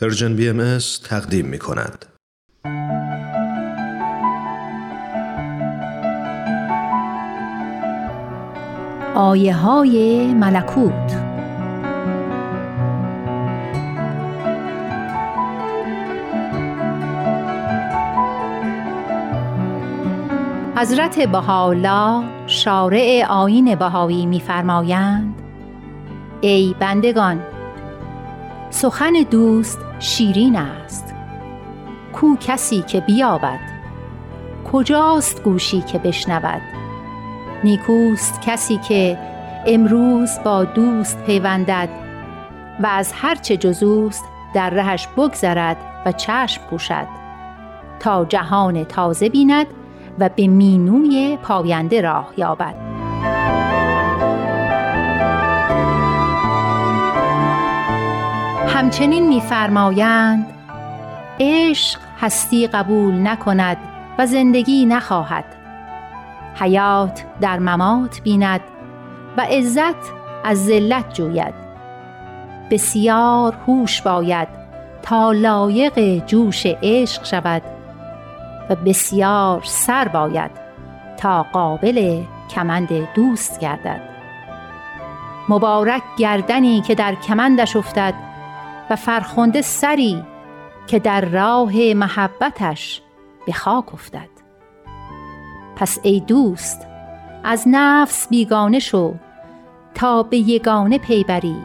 پرژن بی ام تقدیم می کند. آیه های ملکوت حضرت بهاءالله شارع آین بهایی میفرمایند ای بندگان سخن دوست شیرین است. کو کسی که بیابد کجاست گوشی که بشنود؟ نیکوست کسی که امروز با دوست پیوندد و از هرچه جزوست در رهش بگذرد و چشم پوشد. تا جهان تازه بیند و به مینوی پاینده راه یابد. همچنین میفرمایند عشق هستی قبول نکند و زندگی نخواهد. حیات در ممات بیند و عزت از ذلت جوید. بسیار هوش باید تا لایق جوش عشق شود و بسیار سر باید تا قابل کمند دوست گردد. مبارک گردنی که در کمندش افتد و فرخنده سری که در راه محبتش به خاک افتد. پس ای دوست از نفس بیگانه شو تا به یگانه پیبری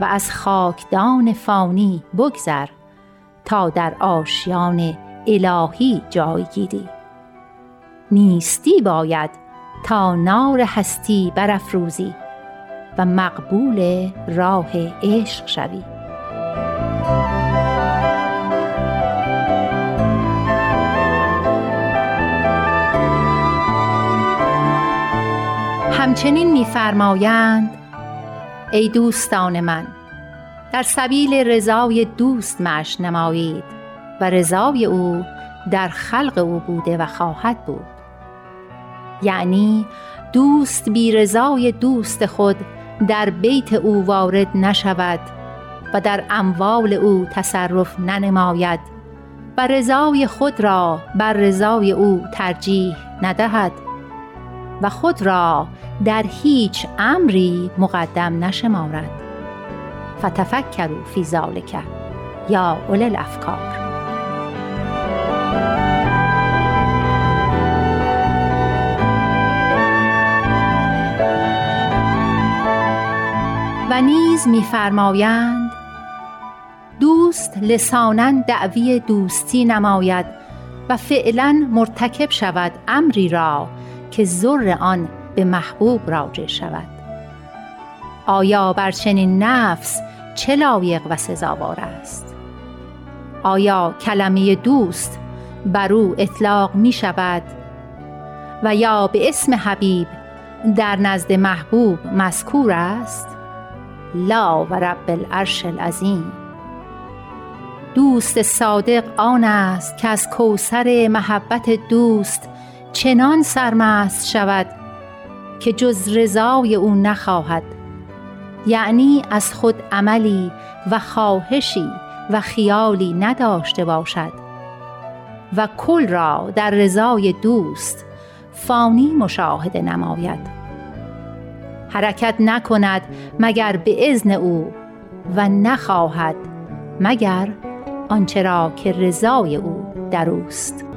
و از خاکدان فانی بگذر تا در آشیان الهی جای گیری. نیستی باید تا نار هستی برافروزی و مقبول راه عشق شوی. همچنین میفرمایند ای دوستان من در سبیل رضای دوست مش نمایید و رضای او در خلق او بوده و خواهد بود. یعنی دوست بی رضای دوست خود در بیت او وارد نشود و در اموال او تصرف ننماید و رضای خود را بر رضای او ترجیح ندهد و خود را در هیچ امری مقدم نشمارد. فتفکروا فی ذالک یا اولی الافکار. و نیز میفرمایند دوست لسانا دعوی دوستی نماید و فعلا مرتکب شود امری را که زر آن به محبوب راجع شود. آیا بر چنین نفس چه لایق و سزاوار است؟ آیا کلمه دوست بر او اطلاق می شود؟ و یا به اسم حبیب در نزد محبوب مذکور است؟ لا و رب العرش العظیم. دوست صادق آن است که از کوثر محبت دوست چنان سرمست شود که جز رضای او نخواهد. یعنی از خود عملی و خواهشی و خیالی نداشته باشد. و کل را در رضای دوست فانی مشاهده نماید. حرکت نکند مگر به اذن او و نخواهد مگر آنچه را که رضای او در اوست.